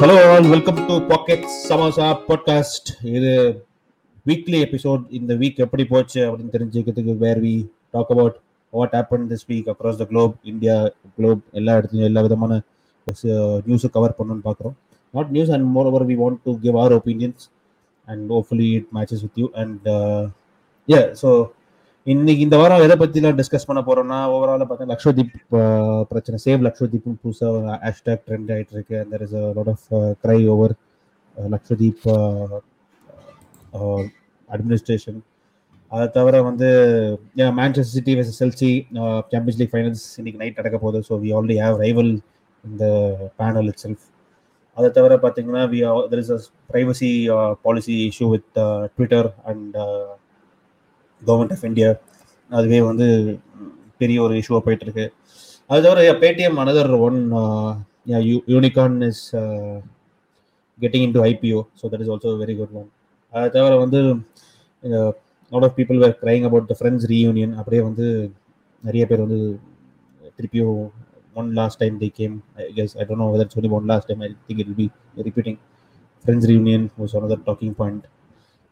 Hello all welcome to pocket samosa podcast இது weekly episode இந்த week எப்படி போச்சு அப்படின்னு தெரிஞ்சுக்கிறதுக்கு where we talk about what happen this week across the globe India globe எல்லா இடத்துலையும் எல்லா விதமான நியூஸும் கவர் பண்ணணும்னு பார்க்குறோம். Not news and moreover we want to give our opinions and hopefully it matches with you and uh so இன்னைக்கு இந்த வாரம் எதை பற்றிலாம் டிஸ்கஸ் பண்ண போறோம்னா ஓவரால பார்த்தா லக்ஷதீப் பிரச்சனை. சேவ் லக்ஷதீப்னு புதுசாக ஹேஷ்டாக் ட்ரெண்ட் ஆகிட்டு இருக்கு. அந்த is lot of cry over Lakshadweep administration அதை தவிர வந்து Manchester City vs Chelsea Champions League finals இன்னைக்கு நைட் நடக்க போகுது. So we already have rival இந்த பேனல் இட் செல்ஃப் அதை தவிர பார்த்தீங்கன்னா we there is a privacy policy issue with Twitter and government of India அதுவே வந்து பெரிய ஒரு இஷ்யூவாக போயிட்டு இருக்கு அது தவிர Paytm another one unicorn is getting into IPO so that is also very good one அது தவிர வந்து lot of people were crying about the Friends reunion அப்படியே வந்து நிறைய பேர் வந்து திருப்பியும் one last time the game I guess I don't know whether சொல்லி one last time I think it be repeating Friends reunion one another talking talking point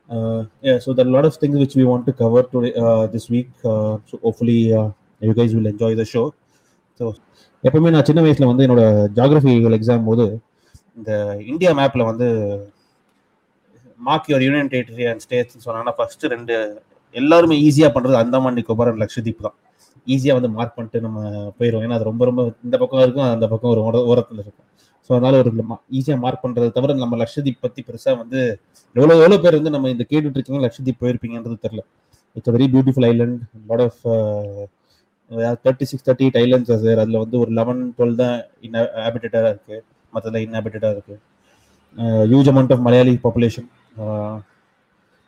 Uh, yeah, so there are a lot of things which we want to cover today uh, this week. Uh, so hopefully uh, you guys will enjoy the show. So எப்பவுமே நான் சின்ன வயசுல வந்து என்னோட ஜாகிரபிகள் exam போது இந்த India மேப்ல வந்து mark your union territory and states சொன்னாங்கன்னா ஃபர்ஸ்ட் ரெண்டு எல்லாருமே ஈஸியா பண்றது அந்தமான் நிக்கோபார் அண்ட் லக்ஷதீப் தான் ஈஸியா வந்து மார்க் பண்ணிட்டு நம்ம போயிடுவோம் ஏன்னா அது ரொம்ப ரொம்ப இந்த பக்கம் இருக்கும் அந்த பக்கம் ஒரு ஓர- ஓரத்துல இருக்கும் ஸோ அதனால ஒரு ஈஸியாக மார்க் பண்றதை தவிர நம்ம லட்சதீப் பற்றி பெருசாக வந்து எவ்வளோ எவ்வளோ பேர் வந்து நம்ம இந்த கேட்டுட்டு இருக்கீங்க லட்சதீப் போயிருப்பீங்கன்றது தெரியல. It's very beautiful island lot of thirty six thirty eight islands sir அதில் வந்து ஒரு லெவன் டுவெல் தான் இன்ஹாபிட்டடாக இருக்குது மற்றதில் இன்ஹாபிட்டடாக இருக்குது huge amount of Malayali population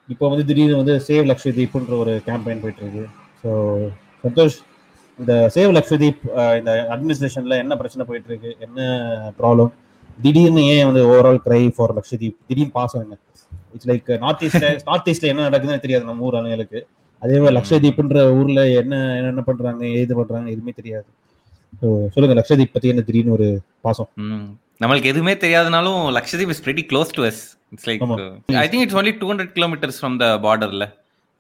இப்போ வந்து திடீர்னு வந்து சேவ் லக்ஷதீப்ன்ற ஒரு கேம்பெயின் போயிட்டுருக்கு. ஸோ சந்தோஷ் இந்த சேவ் லக்ஷதீப் இந்த அட்மினிஸ்ட்ரேஷன்ல என்ன பிரச்சனை போயிட்டு இருக்கு என்ன ப்ராப்ளம் திடீர்னு ஏன் வந்து ஓவரால் க்ரை ஃபார் லக்ஷதீப் திடீர்னு பாசம் என்ன இட்ஸ் லைக் நார்த் ஈஸ்ட்ல நார்த் ஈஸ்ட்ல என்ன நடக்குதுன்னு தெரியாது நம்ம ஊர் ஆளுங்களுக்கு. அதே மாதிரி லக்ஷதீப்ன்ற ஊர்ல என்ன என்னென்ன பண்றாங்க ஏது பண்றாங்க எதுவுமே தெரியாது. சொல்லுங்க லக்ஷதீப் பத்தி என்ன திடீர்னு ஒரு பாசம். நம்மளுக்கு எதுவுமே தெரியாதனாலும் Lakshadweep is pretty close to us it's like. I think it's only two hundred kilometres from the பார்டர்ல.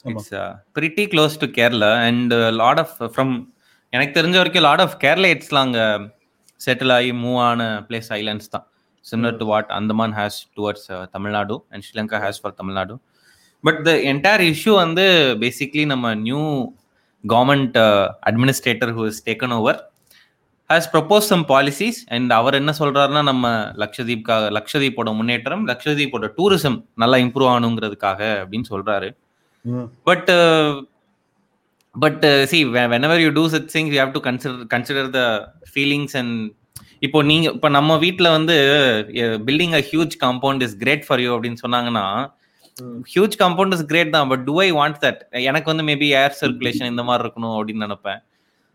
It's pretty close to Kerala and lot of from எனக்கு தெரிஞ்ச வரைக்கும் லாட் ஆஃப் கேரளைட்ஸ்லாம் அங்கே செட்டில் ஆகி மூவ் ஆன பிளேஸ் ஐலாண்ட்ஸ் தான். Similar to what Andaman has towards Tamil Nadu and Sri Lanka has for Tamil Nadu but the entire issue வந்து basically நம்ம new government administrator who is taken over has propose some policies and அவர் என்ன சொல்றாருன்னா நம்ம லக்ஷதீப்காக லக்ஷதீப்போட முன்னேற்றம் லக்ஷதீப்போட tourism நல்லா improve ஆகணுங்கிறதுக்காக அப்படின்னு சொல்றாரு. But but see whenever you do such things you have to consider consider the feelings and இப்போ நீங்க இப்போ நம்ம வீட்ல வந்து building a huge compound is great for you அப்படின்னு சொன்னாங்கன்னா ஹியூஜ் காம்பவுண்ட் இஸ் கிரேட் தான். But do I want that எனக்கு வந்து மேபி ஏர் சர்க்குலேஷன் இந்த மாதிரி இருக்கணும் அப்படின்னு நினைப்பேன்.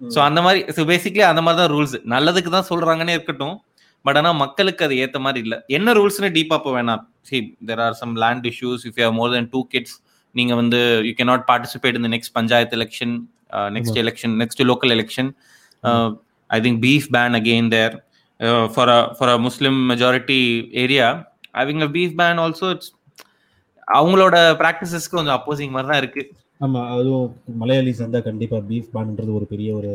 ஸோ அந்த மாதிரி ஸோ பேசிக்லி அந்த மாதிரி தான் ரூல்ஸ் நல்லதுக்கு தான் சொல்றாங்கன்னே இருக்கட்டும். பட் ஆனால் மக்களுக்கு அது ஏற்ற மாதிரி இல்லை. என்ன ரூல்ஸ்னு டீப்பாக போக வேணாம் see there are some land issues if you more then two kids நீங்க வந்து யூ கே நாட் பார்ட்டிசிபேட் இந்த next panchayat election next election next local election I think beef ban again there for for a Muslim majority area having a beef ban also it's அவங்களோட ப்ராக்டிசஸ்க்கு கொஞ்சம் opposing மாதிரி தான் இருக்கு. ஆமா அதுவும் மலையாளிஸ் இருந்தா கண்டிப்பா பீஃப் பான்ன்றது ஒரு பெரிய ஒரு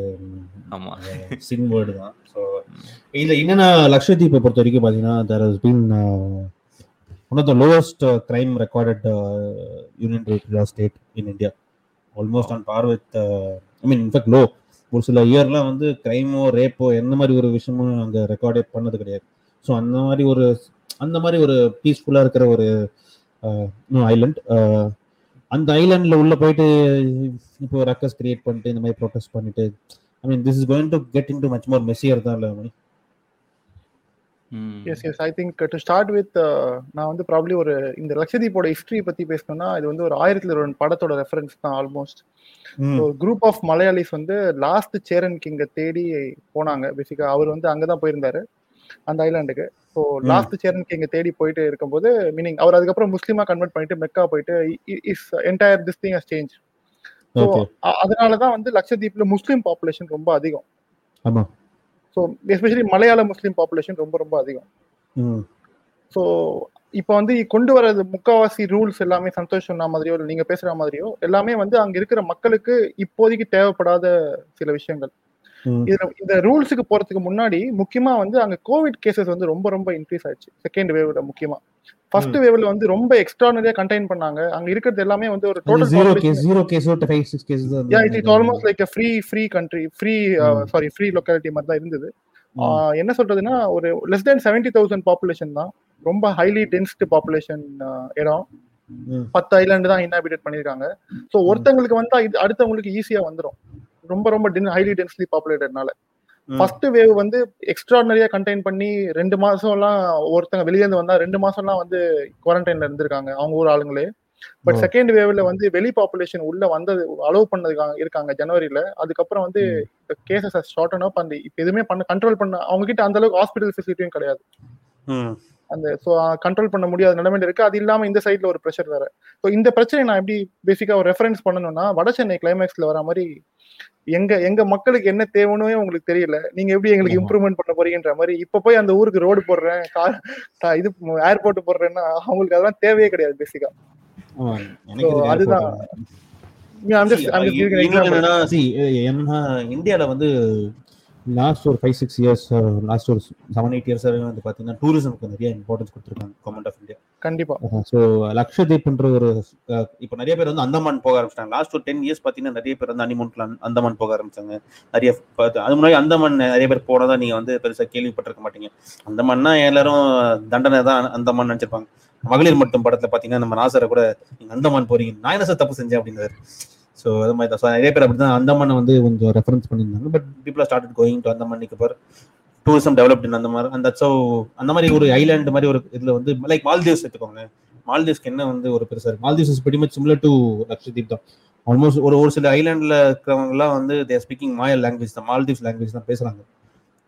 ஆமா. சின் வேர்டு தான். ஸோ இதுல என்னன்னா லக்ஷதீப்பை பொறுத்த வரைக்கும் பாத்தீங்கன்னா there has been one of the lowest crime recorded union territory state in India almost on par with I mean in fact low ஒரு சில இயர்லாம் வந்து கிரைமோ ரேப்போ எந்த மாதிரி ஒரு விஷயமும் அங்கே ரெக்கார்டே பண்ணது கிடையாது. ஸோ அந்த மாதிரி ஒரு அந்த மாதிரி ஒரு பீஸ்ஃபுல்லாக இருக்கிற ஒரு ஐலண்ட் அந்த ஐலாண்ட்ல உள்ள போயிட்டு இப்போ ரக்கஸ் கிரியேட் பண்ணிட்டு இந்த மாதிரி ப்ரொடெஸ்ட் பண்ணிட்டு I mean this is going to get into much more messier தான் இல்லை Mani. Yes yes I think to start with நான் வந்து ப்ராப்ளி ஒரு இந்த லட்சதீப்போட ஹிஸ்டரி பத்தி பேசணும்னா இது வந்து ஒரு ஆயிரத்தி ஒரு படத்தோட ரெஃபரன்ஸ் தான் ஆல்மோஸ்ட் குரூப் ஆஃப் மலையாளிஸ் வந்து லாஸ்ட் சேரன் கிங்க தேடி போனாங்க. பேசிக்கா அவர் வந்து அங்கதான் போயிருந்தாரு அந்த ஐலாண்டுக்கு ஸோ லாஸ்ட் சேரன் கிங்க தேடி போயிட்டு இருக்கும்போது மீனிங் அவர் அதுக்கப்புறம் முஸ்லீமா கன்வெர்ட் பண்ணிட்டு மெக்கா போயிட்டு is entire this thing has change so அதனாலதான் வந்து லட்சத்தீப்ல முஸ்லீம் பாப்புலேஷன் ரொம்ப அதிகம். ஸோ எஸ்பெஷலி மலையாள முஸ்லீம் பாப்புலேஷன் ரொம்ப ரொம்ப அதிகம் ஸோ இப்போ வந்து கொண்டு வர்றது முக்காவாசி ரூல்ஸ் எல்லாமே சந்தோஷ் சொன்ன மாதிரியோ இல்லை நீங்க பேசுற மாதிரியோ எல்லாமே வந்து அங்க இருக்கிற மக்களுக்கு இப்போதைக்கு தேவைப்படாத சில விஷயங்கள். இதுல இந்த ரூல்ஸுக்கு போறதுக்கு முன்னாடி முக்கியமா வந்து அங்க கோவிட் கேசஸ் வந்து ரொம்ப ரொம்ப இன்க்ரீஸ் ஆயிடுச்சு. செகண்ட் வேவ்ல முக்கியமா. ஃபர்ஸ்ட் வேவ்ல வந்து ரொம்ப எக்ஸ்ட்ரானரியா கண்டெயின் பண்ணாங்க. அங்க இருக்கிறது எல்லாமே வந்து ஒரு total zero case zero case five six case yeah it is almost like free free country free sorry free locality மாதிரி தான் இருந்தது. என்ன சொல்றதுன்னா ஒரு less then seventy thousand population தான். ரொம்ப ஹைலி டென்ஸ்டு பாப்புலேஷன் இடம். பத்து ஐலாண்டு தான் இன்ஹாபிடேட் பண்ணிருக்காங்க ஸோ ஒருத்தங்களுக்கு வந்தா இது அடுத்தவங்களுக்கு ஈஸியா வந்துடும் ரொம்ப ரொம்ப ஹைலி டென்ஸ்லி பாப்புலேட்டட்னால ஃபர்ஸ்ட் வேவ் வந்து எக்ஸ்ட்ராடனரியா கண்டெயின் பண்ணி ரெண்டு மாசம் எல்லாம் ஒருத்தங்க வெளியே இருந்து வந்தா ரெண்டு மாசம் எல்லாம் வந்து குவாரண்டைன்ல இருந்திருக்காங்க அவங்க ஊர் ஆளுங்களே. பட் செகண்ட் வேவ்ல வந்து வெளி பாப்புலேஷன் உள்ள வந்தது அலோவ் பண்ணதுக்காக இருக்காங்க ஜனவரியில அதுக்கப்புறம் வந்து கேசஸ் ஷார்ட் அப் அந்த இப்ப எதுவுமே பண்ண கண்ட்ரோல் பண்ண அவங்க கிட்ட அந்த அளவுக்கு ஹாஸ்பிட்டல் ஃபெசிலிட்டியும் கிடையாது. அந்த ஸோ கண்ட்ரோல் பண்ண முடியாத நிலைமையில இருக்கு. அது இல்லாம இந்த சைட்ல ஒரு ப்ரெஷர் வேற. ஸோ இந்த பிரச்சனை நான் எப்படி பேசிக்கா ஒரு ரெஃபரன்ஸ் பண்ணணும்னா வட சென்னை கிளைமேக்ஸ்ல வர மாதிரி எங்க எங்க மக்களுக்கு என்ன தேவைன்னு உங்களுக்கு தெரியல. நீங்க எப்படி எங்களுக்கு இம்ப்ரூவ்மெண்ட் பண்ண போறீங்கன்ற மாதிரி இப்ப போய் அந்த ஊருக்கு ரோடு போடுறேன் கார் இது ஏர்போர்ட் போடுறேன்னா அவங்களுக்கு அதெல்லாம் தேவையே கிடையாது பேசிக்கா அதுதான். இந்தியால வந்து லாஸ்ட் ஒரு ஃபைவ் சிக்ஸ் இயர்ஸ் லாஸ்ட் ஒரு செவன் எயிட் இயர்ஸாவே வந்து பாத்தீங்கன்னா டூரிசம்க்கு நிறைய இம்பார்ட்டன்ஸ் கொடுத்துருக்காங்க கவர்மெண்ட் ஆஃப் இந்தியா கண்டிப்பா. ஸோ லக்ஷதீப்ன்ற ஒரு இப்போ நிறைய பேர் வந்து அந்தமான் போக ஆரம்பிச்சிட்டாங்க. லாஸ்ட் ஒரு டென் இயர்ஸ் பார்த்தீங்கன்னா நிறைய பேர் வந்து அனிமோன்ல அந்தமான் போக ஆரம்பிச்சாங்க. நிறைய அது முன்னாடி அந்தமான் நிறைய பேர் போனதா நீங்க வந்து பெருசா கேள்விப்பட்டிருக்க மாட்டீங்க. அந்தமான்னா எல்லாரும் தண்டனை தான் அந்தமான் நினைச்சிருப்பாங்க. மகளிர் மட்டும் படத்துல பாத்தீங்கன்னா நம்ம நாசரை கூட நீங்க அந்தமான் போறீங்க நான் என்ன சார் தப்பு செஞ்சேன்? அப்படிங்கிறாரு ஸோ அது மாதிரி தான். நிறைய பேர் அப்படி தான் அந்தமான் வந்து கொஞ்சம் ரெஃபரன்ஸ் பண்ணியிருந்தாங்க. But people start going to Andaman Nicobar tourism developed அந்த மாதிரி அந்த ஸோ அந்த மாதிரி ஒரு ஐலாண்ட் மாதிரி ஒரு இதில் வந்து லைக் மால்தீவ்ஸ் எடுத்துக்கோங்க மால்தீவ்ஸ்க்கு என்ன வந்து ஒரு பெருசாக இருக்கு? Maldives is very much similar to Lakshadweep தான். ஆல்மோஸ்ட் ஒரு ஒரு சில ஐலாண்டில் இருக்கிறவங்கலாம் வந்து தேர் ஸ்பீக்கிங் மாய லாங்குவேஜ் தான் Maldives language uh, uh, uh, தான் பேசுகிறாங்க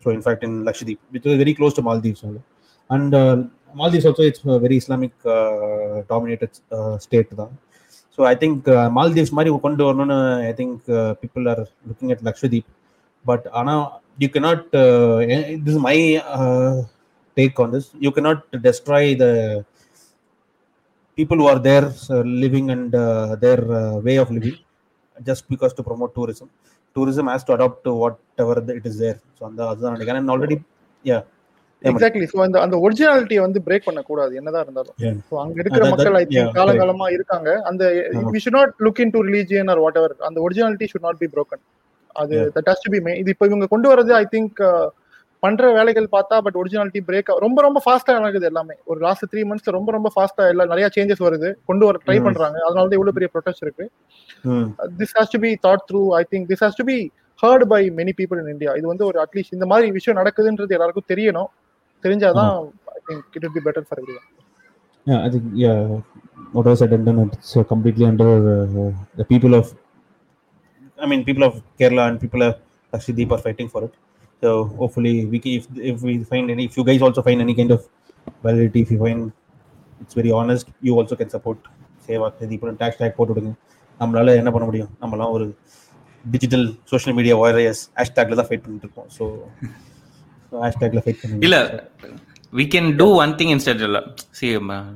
so in fact in Lakshadweep with very close to Maldives and Maldives also it's very Islamic dominated state தான். ஸோ ஐ திங்க் மால்தீவ்ஸ் மாதிரி கொண்டு வரணும்னு I think people are looking at Lakshadweep but ஆனால் you cannot uh, this is my uh, take on this you cannot destroy the people who are there uh, living and their way of living just because to promote tourism tourism has to adopt to whatever it is there so அந்த அதுதான் நினைக்கிறேன் and already yeah Exactly so அந்த அந்த ஒரிஜினாலிட்டியை வந்து break பண்ண கூடாது என்னதான் இருந்தாலும். சோ அங்க இருக்கிற மக்கள் ஐ திங்க் காலகாலமா இருக்காங்க. அந்த we should not look into religion or whatever அந்த originality should not be broken. அது that has to be may இது இப்போ இவங்க கொண்டு வரது ஐ திங்க் பண்ற வேலைகள் பார்த்தா பட் ஒரிஜினாலிட்டி பிரேக் ரொம்ப ரொம்ப ஃபாஸ்டா நடக்குது எல்லாமே. ஒரு லாஸ்ட் த்ரீ மந்த்ஸ்ல ரொம்ப ரொம்ப ஃபாஸ்டா எல்லாம் நிறைய சேஞ்சஸ் வருது. கொண்டு வர ட்ரை பண்றாங்க. அதனால தான் இவ்வளவு பெரிய ப்ரொடெஸ்ட் இருக்கு. This has to be thought through I think this has to be heard by many people in India இது வந்து ஒரு அட்லீஸ்ட் இந்த மாதிரி விஷயம் நடக்குதுன்றது எல்லாருக்கும் தெரியணும். தெரிஞ்சாதான் I think it be better for every it's uh, completely under uh, the people of I mean, people of Kerala and people of Lakshadweep are fighting for it. So hopefully, we can, if if we find any, if you guys also find any kind of validity, if you find it's very honest, you also can support save and tag tag போட்டு விடுங்க நம்மளால என்ன பண்ண முடியும் நம்மளாம் ஒரு digital social media warriors ஹேஷ்டேக்ல தான் ஃபைட் பண்ணிட்டு இருக்கோம் ஸோ ஹேஷ்டேக்ல ஃபைட் பண்ணுங்க இல்ல we can do one thing instead see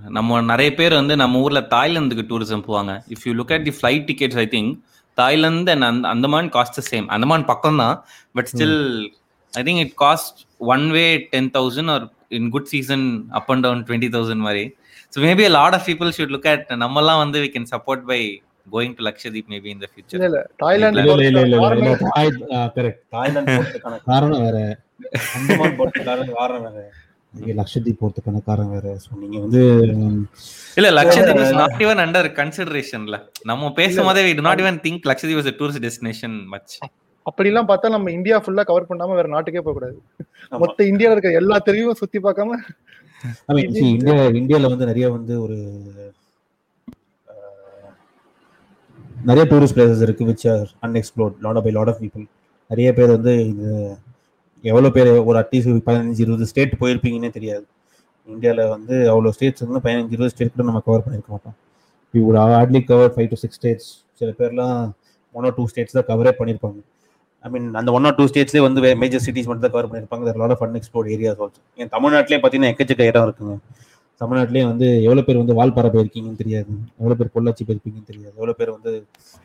நம்ம நிறைய பேர் வந்து நம்ம ஊர்ல தாய்லாந்துக்கு டூரிசம் போவாங்க. If you look at the flight tickets I think Thailand and அந்த அந்தமான் காஸ்ட் சேம் அந்தமான் பக்கம் தான் but still I think it cost one way ten thousand or in good season up and down twenty thousand மாதிரி so maybe lot of people should look at நம்மலாம் வந்து we can support by going to Lakshadweep maybe இந்த future இல்ல Thailand இல்ல இல்ல இல்ல இல்ல correct Thailand போறதுக்கான காரணம் வேற. அந்தமான் போறதுக்கான காரணம் வேற. லக்ஷதீப் போறதுக்கான காரணம் வேற. ஸோ நீங்க வந்து இல்ல Lakshadweep is not even under கன்சிடரேஷன்ல நம்ம பேசும்போதே we do not even think Lakshadweep is a tourist destination much. அப்படி எல்லாம் பார்த்தா நம்ம இந்தியா ஃபுல்லா கவர் பண்ணாம வேற நாட்டுக்கே போக கூடாது. மொத்த இந்தியால இருக்க எல்லா தெருவும் சுத்தி பார்க்காம சி இந்தியா இந்தியால வந்து நிறைய வந்து ஒரு நிறைய டூரிஸ்ட் பிளேசஸ் இருக்குது which are unexplored lot by lot of people நிறைய பேர் வந்து இது எவ்வளோ பேர் ஒரு அட்லீஸ்ட் பதினஞ்சு இருபது ஸ்டேட் போயிருப்பீங்கன்னே தெரியாது. இந்தியாவில் வந்து அவ்வளோ ஸ்டேட்ஸ் வந்து பதினஞ்சு இருபது ஸ்டேட் கூட நம்ம கவர் பண்ணியிருக்க மாட்டோம். We would hardly cover five to six states சில பேர்லாம் ஒன் ஆர் டூ ஸ்டேட்ஸ் தான் கவரே பண்ணியிருப்பாங்க. ஐ மீன் அந்த ஒன் ஆர் டூ ஸ்டேட்ஸ்லேயே வந்து மேஜர் சிட்டிஸ் மட்டும் தான் கவர் பண்ணியிருப்பாங்க lot of unexplored areas also என் தமிழ்நாட்டிலே பார்த்தீங்கன்னா எக்கச்சக்க இடம் இருக்குங்க. தமிழ்நாட்டிலேயே வந்து எவ்வளோ பேர் வந்து வால்பாறை போயிருக்கீங்கன்னு தெரியாது. எவ்வளோ பேர் பொள்ளாச்சி போயிருப்பீங்கன்னு தெரியாது. எவ்வளோ பேர் வந்து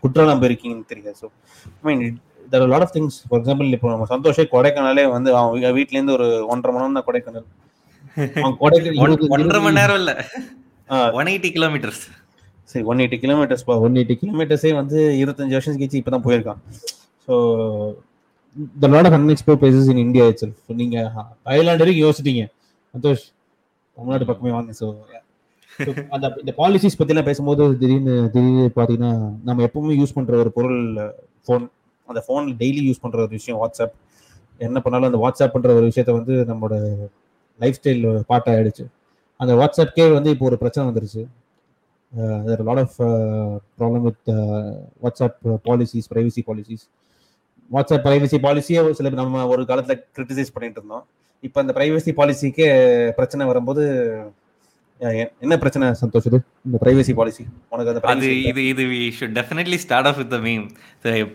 குற்றாலம் போயிருக்கீங்கன்னு தெரியாது. So I mean there lot of things for example இப்போ நம்ம சந்தோஷே கொடைக்கானலே வந்து அவன் வீட்லேருந்து ஒரு ஒன்றரை மணி நேரம் தான் கொடைக்கானல். ஒன்றரை மணி நேரம் இல்ல. ஒன் எயிட்டி கிலோமீட்டர்ஸ் சரி one eighty kilometres one eighty கிலோமீட்டர்ஸே வந்து இருபத்தஞ்சு வருஷம் கழிச்சு இப்போ தான் போயிருக்கான். So the lot of unexplored places in India it's நீங்க தாய்லாந்து வரைக்கும் யோசிச்சிட்டீங்க. சந்தோஷ் தமிழ்நாடு பக்கமே வாங்க. ஸோ அந்த இந்த பாலிசிஸ் பற்றிலாம் பேசும்போது திடீர்னு திடீர்னு பார்த்தீங்கன்னா நம்ம எப்பவுமே யூஸ் பண்ணுற ஒரு பொருள் ஃபோன் அந்த ஃபோன் டெய்லி யூஸ் பண்ணுற ஒரு விஷயம் வாட்ஸ்அப் என்ன பண்ணாலும் அந்த வாட்ஸ்அப்ன்ற ஒரு விஷயத்த வந்து நம்மளோட லைஃப் ஸ்டைல் பார்ட் ஆகிடுச்சு அந்த வாட்ஸ்அப்கே வந்து இப்போ ஒரு பிரச்சனை வந்துருச்சு. There lot of problem with WhatsApp policies privacy policies WhatsApp privacy பாலிசியே சில நம்ம ஒரு காலத்தில் கிரிட்டிசைஸ் பண்ணிட்டு இருந்தோம். இப்போ அந்த ப்ரைவசி பாலிசிக்கே பிரச்சனை வரும்போது என்ன பிரச்சனை சந்தோஷ் இது? இந்த பிரைவசி பாலிசி உனக்கு அந்த அது இது இது we should definitely start off with meme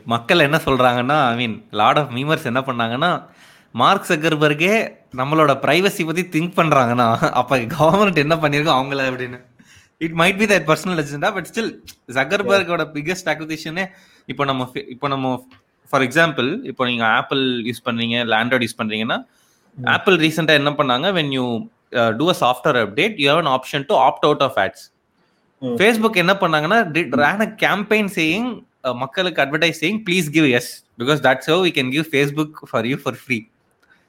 மக்கள் என்ன சொல்றாங்கன்னா I mean lot of memers என்ன பண்ணாங்கன்னா மார்க் சக்கர்பர்கே நம்மளோட பிரைவசி பத்தி திங்க் பண்றாங்கன்னா அப்ப கவர்மெண்ட் என்ன பண்ணிருக்கோம் அவங்கள அப்படின்னு. It might be that personal agenda but still ஜக்கர்பர்கோட biggest அக்விசிஷனே இப்போ நம்ம இப்போ நம்ம ஃபார் எக்ஸாம்பிள் இப்போ நீங்க ஆப்பிள் யூஸ் பண்றீங்க இல்லை ஆண்ட்ராய்டு யூஸ் பண்றீங்கன்னா ஆப்பிள் ரீசெண்டா என்ன பண்ணாங்க when you do a software update you have an option to opt out of ads Facebook என்ன பண்ணாங்கன்னா ரேன் அ கேம்பெயின் சேயிங் மக்களுக்கு advertise saying please give us because that's how we can give Facebook for you for free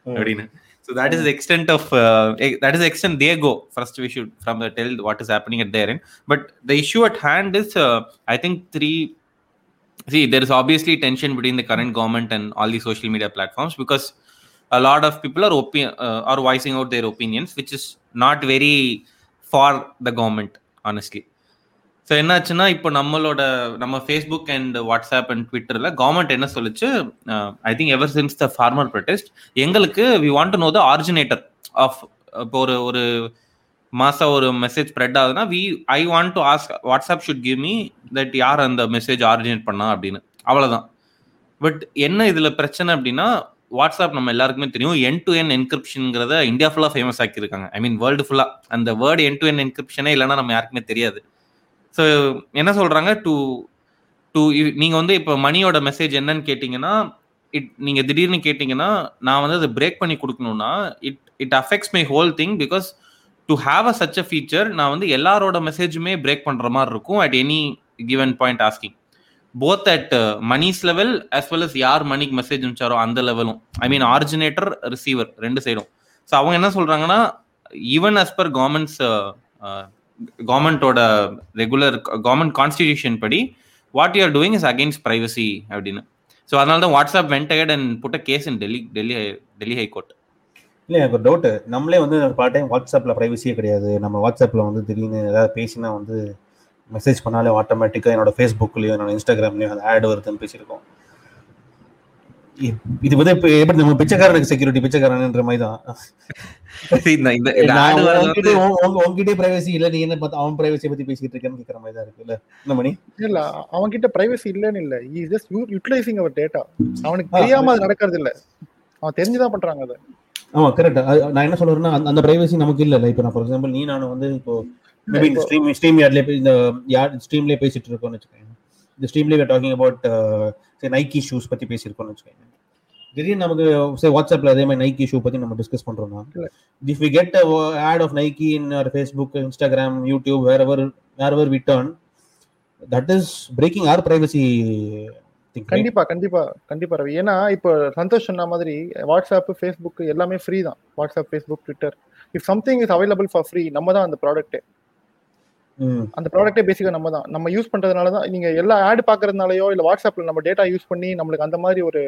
அப்படின்னு So that is the extent of uh, that is the extent they go. First, we should from the tell what is happening at their end. But the issue at hand is, uh, I think three. See, there is obviously tension between the current government and all the social media platforms because a lot of people are opi- uh, are voicing out their opinions, which is not very for the government, honestly. So என்னாச்சுன்னா இப்போ நம்மளோட நம்ம Facebook and WhatsApp and ட்விட்டரில் government என்ன சொல்லிச்சு? I think ever since the farmer protest எங்களுக்கு we want to know the originator of இப்போ ஒரு ஒரு மாதம் ஒரு மெசேஜ் ஸ்ப்ரெட் ஆகுதுன்னா we I want to ask WhatsApp should give me that யார் அந்த மெசேஜ் ஆரிஜினேட் பண்ணா அப்படின்னு. அவ்வளோதான் பட் என்ன இதில் பிரச்சனை அப்படின்னா வாட்ஸ்அப் நம்ம எல்லாருக்குமே தெரியும். என் டு என் என்கிரிப்ஷனுங்கிறத இந்தியா ஃபுல்லாக ஃபேமஸ் ஆக்கியிருக்காங்க. ஐ மீன் வேர்ல்டு ஃபுல்லாக அந்த வேர்டு என் டு என் என்கிரிப்ஷனே இல்லைன்னா நம்ம யாருக்குமே தெரியாது. ஸோ என்ன சொல்கிறாங்க டு டு நீங்கள் வந்து இப்போ மணியோட மெசேஜ் என்னன்னு கேட்டிங்கன்னா இட் நீங்கள் திடீர்னு கேட்டிங்கன்னா நான் வந்து அதை பிரேக் பண்ணி கொடுக்கணும்னா it it affects my whole thing because to have a such a feature நான் வந்து எல்லாரோட மெசேஜுமே பிரேக் பண்ணுற மாதிரி இருக்கும் at any given point asking both at money's level as well as யார் மணிக்கு மெசேஜ் அனுப்பிச்சாரோ அந்த லெவலும் ஐ மீன் ஆரிஜினேட்டர் ரிசீவர் ரெண்டு சைடும் ஸோ அவங்க என்ன சொல்றாங்கன்னா ஈவன் அஸ் பர் கவர்மெண்ட்ஸ் கவர்மெண்டோட ரெகுலர் கவர்மெண்ட் கான்ஸ்டிடியூஷன் படி what you are doing is against privacy அப்படின்னு. ஸோ அதனால தான் WhatsApp went ahead and put a case in Delhi Delhi Delhi high court இல்லை எனக்கு ஒரு டவுட்டு நம்மளே வந்து பல டைம் வாட்ஸ்அப்பில் ப்ரைவசியே கிடையாது. நம்ம வாட்ஸ்அப்பில் வந்து திடீர்னு ஏதாவது பேசினா வந்து மெசேஜ் பண்ணாலே ஆட்டோமேட்டிக்காக என்னோட ஃபேஸ்புக்லேயும் என்னோட இன்ஸ்டாகிராம்லேயும் அந்த ஆட் வருதுன்னு பேசியிருக்கோம். இது வந்து இப்போ எப்படி நம்ம பிச்சைக்காரனுக்கு செக்யூரிட்டி பிச்சைக்காரன்ற மாதிரி தான். உங்ககிட்ட பிரைவசி இல்ல நீ என்ன பார்த்து அவன் பிரைவசி பத்தி பேசிட்டு இருக்கேன்னு கேக்குற மாதிரி தான் இருக்கு இல்ல? என்ன மணி? இல்ல அவன் கிட்ட பிரைவசி இல்லன்னு இல்ல. இ ஜஸ்ட் யூட்டிலைசிங் அவர் டேட்டா அவனுக்கு தெரியாம அது நடக்கிறது இல்ல. அவன் தெரிஞ்சுதான் பண்றாங்க அதை. ஆமா கரெக்ட் நான் என்ன சொல்றேன்னா அந்த பிரைவசி நமக்கு இல்ல இப்போ நான் ஃபார் எக்ஸாம்பிள் நீ நானும் வந்து இப்போ மேபி இந்த ஸ்ட்ரீம் ஸ்ட்ரீம் யார்ட்ல இந்த யார் ஸ்ட்ரீம்லயே பேசிட்டு இருக்கோம்னு வச்சுக்கோங்க இந்த ஸ்ட்ரீம்லயே டாக்கிங் அபவுட் நைக்கி ஷூஸ் பத்தி பேசியிருக்கோம்னு வச்சுக்கோங்க திடீர்னு நமக்கு சரி வாட்ஸ்அப்ல அதே மாதிரி நைக்கி ஷூ பத்தி நம்ம டிஸ்கஸ் பண்றோம்னா if we get ad of Nike in our Facebook Instagram YouTube where ever where ever we turn that is breaking our privacy கண்டிப்பா கண்டிப்பா கண்டிப்பா ரவி. ஏன்னா இப்போ சந்தோஷ் சொன்ன மாதிரி வாட்ஸ்அப் ஃபேஸ்புக் எல்லாமே ஃப்ரீ தான். WhatsApp Facebook Twitter if something is available for free நம்ம தான் அந்த ப்ராடக்ட்டே அந்த ப்ராடக்ட்டே பேசிக்கா நம்ம தான் நம்ம யூஸ் பண்றதுனால தான் நீங்க எல்லா ஆட் பாக்குறதுனாலயோ இல்ல வாட்ஸ்அப்ல நம்ம டேட்டா யூஸ் பண்ணி நம்மளுக்கு அந்த மாதிரி ஒரு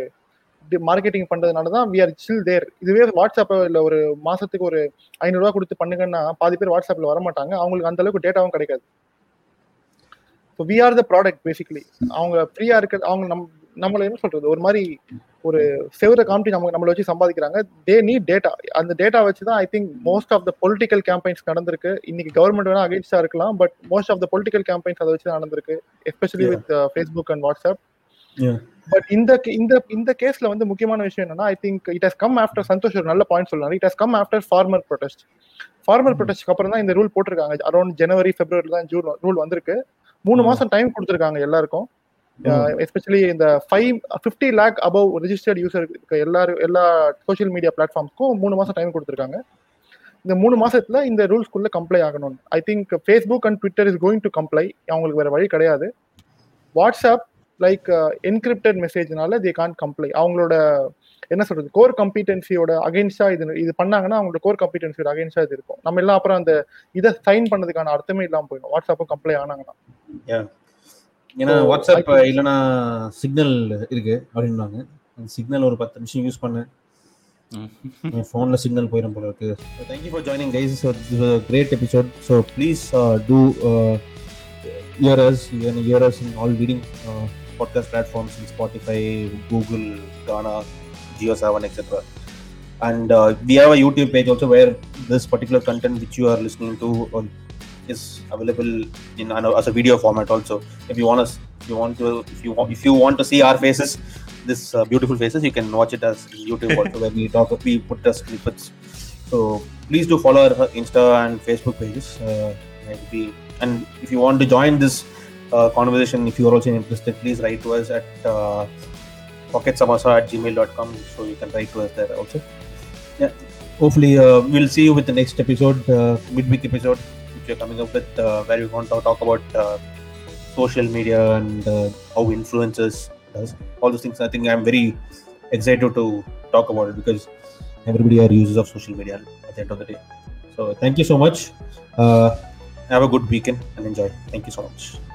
மார்க்கெட்டிங் பண்றதுனால தான் வி ஆர் சில் தேர் இதுவே வாட்ஸ்அப் இல்ல ஒரு மாசத்துக்கு ஒரு ஐநூறுரூவா கொடுத்து பண்ணுங்கன்னா பாதி பேர் வாட்ஸ்அப்ல வர மாட்டாங்க. அவங்களுக்கு அந்த அளவுக்கு டேட்டாவும் கிடைக்காது. So we are the product basically அவங்க ஃப்ரீயா இருக்க அவங்க நம்ம நம்மள என்ன சொல்றது? ஒரு மாதிரி ஒரு செவரை காமிட்டி நம்ம நம்மளை வச்சு சம்பாதிக்கிறாங்க. தே நீட் டேட்டா அந்த டேட்டா வச்சு தான் I think most of the political campaigns நடந்திருக்கு. இன்னைக்கு கவர்மெண்ட் வேணா அகேன்ஸ்டா இருக்கலாம் but most of the political campaigns அதை வச்சு தான் நடந்திருக்கு especially with Facebook and WhatsApp but இந்த இந்த இந்த கேஸ்ல வந்து முக்கியமான விஷயம் என்னன்னா I think it has come after Santosh ஒரு நல்ல பாயிண்ட் சொல்லலாம் it has come after farmer protest formal ப்ரொடெஸ்ட்க்கு அப்புறம் தான் இந்த ரூல் போட்டிருக்காங்க. அரௌண்ட் ஜனவரி பிப்ரவரி தான் ஜூன் ரூல் வந்திருக்கு. மூணு ம். மாசம் டைம் கொடுத்துருக்காங்க எல்லாருக்கும். எஸ்பெஷலி இந்த five fifty lakh above registered user இருக்க எல்லாரும் எல்லா சோஷியல் மீடியா பிளாட்ஃபார்ம்ஸ்க்கும் மூணு மாசம் டைம் கொடுத்துருக்காங்க. இந்த மூணு மாசத்துல இந்த ரூல்ஸ்குள்ள கம்ப்ளை ஆகணும். I think Facebook and Twitter is going to comply அவங்களுக்கு வேற வழி கிடையாது. வாட்ஸ்அப் லைக் என்கிரிப்டட் மெசேஜ்னால தே கான் கம்ப்ளை அவங்களோட என்ன சொல்றது கோர் கம்பீட்டன்சியோட அகைன்ஸ்டா இது இது பண்ணாங்கன்னா அவங்களோட கோர் கம்பீட்டன்சியோட அகைன்ஸ்டா இது இருக்கும். நம்ம எல்லாம் அப்புறம் அந்த இதை சைன் பண்ணதுக்கான அர்த்தமே இல்லாம போயிடும். வாட்ஸ்அப்பும் கம்ப்ளை ஆனாங்கன்னா. ஏன்னா வாட்ஸ்அப் இல்லைன்னா சிக்னல் இருக்கு அப்படின்னாங்க சிக்னல் ஒரு பத்து நிமிஷம் யூஸ் பண்ணேன் என் ஃபோன்ல சிக்னல் போயிடும் போல இருக்கு. Thank you for joining guys so great episode so please do hear us hear us in all leading podcast platforms in Spotify Google Gaana Jio Saavn etcetera and we have a youtube page also where this particular content which you are listening to on, is available in as a video format also. If you want us if you want to if you want if you want to see our faces this uh, beautiful faces you can watch it as youtube also where we talk we put the snippets so please do follow our insta and facebook pages uh, and if you want to join this uh, conversation if you are also interested please write to us at uh, pocketsamasa at gmail.com so you can write to us there also. Yeah. Hopefully uh, we'll see you with the next episode uh, midweek episode which we're coming up with uh, where we want to talk about uh, social media and uh, how influencers does all those things i think i'm very excited to talk about it because everybody are users of social media at the end of the day. So thank you so much. Uh, have a good weekend and enjoy. Thank you so much